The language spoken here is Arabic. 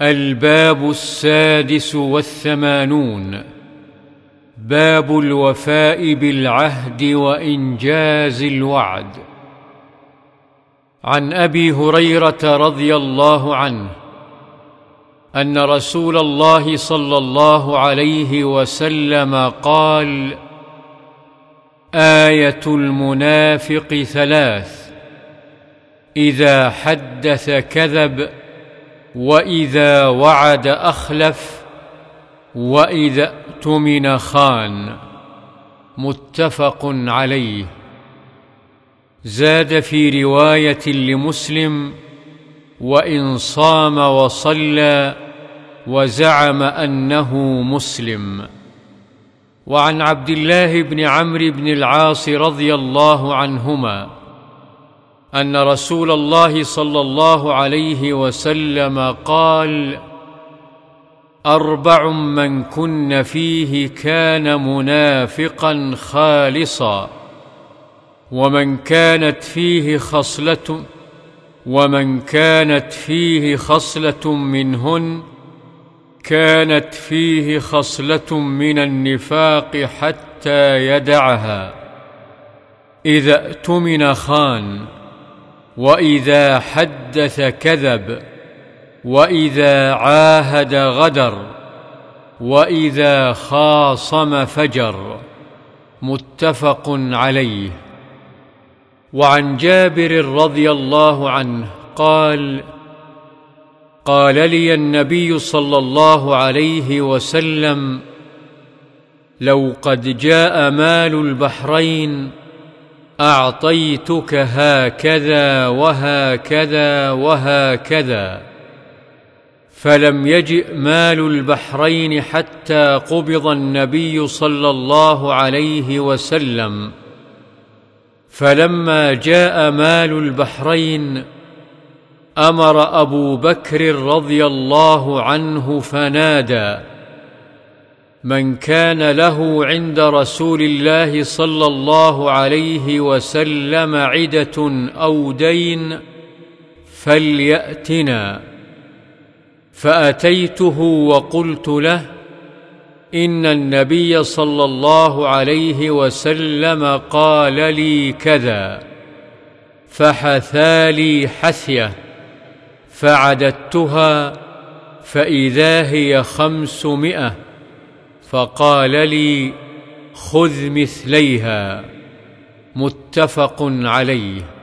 الباب السادس والثمانون. باب الوفاء بالعهد وإنجاز الوعد. عن أبي هريرة رضي الله عنه أن رسول الله صلى الله عليه وسلم قال آية المنافق ثلاث إذا حدث كذب واذا وعد اخلف واذا اؤتمن خان متفق عليه زاد في روايه لمسلم وان صام وصلى وزعم انه مسلم وعن عبد الله بن عمرو بن العاص رضي الله عنهما أن رسول الله صلى الله عليه وسلم قال أربع من كن فيه كان منافقا خالصا ومن كانت فيه خصلة ومن كانت فيه خصلة منهن كانت فيه خصلة من النفاق حتى يدعها. إذا اؤتمن خان وإذا حدث كذب وإذا عاهد غدر وإذا خاصم فجر. متفق عليه. وعن جابر رضي الله عنه قال قال لي النبي صلى الله عليه وسلم لو قد جاء مال البحرين أعطيتك هكذا وهكذا وهكذا. فلم يجئ مال البحرين حتى قبض النبي صلى الله عليه وسلم. فلما جاء مال البحرين أمر أبو بكر رضي الله عنه فنادى من كان له عند رسول الله صلى الله عليه وسلم عدة أو دين فليأتنا. فأتيته وقلت له إن النبي صلى الله عليه وسلم قال لي كذا فحثى لي حثية فعددتها فإذا هي خمسمائة. فقال لي خذ مثليها متفق عليه.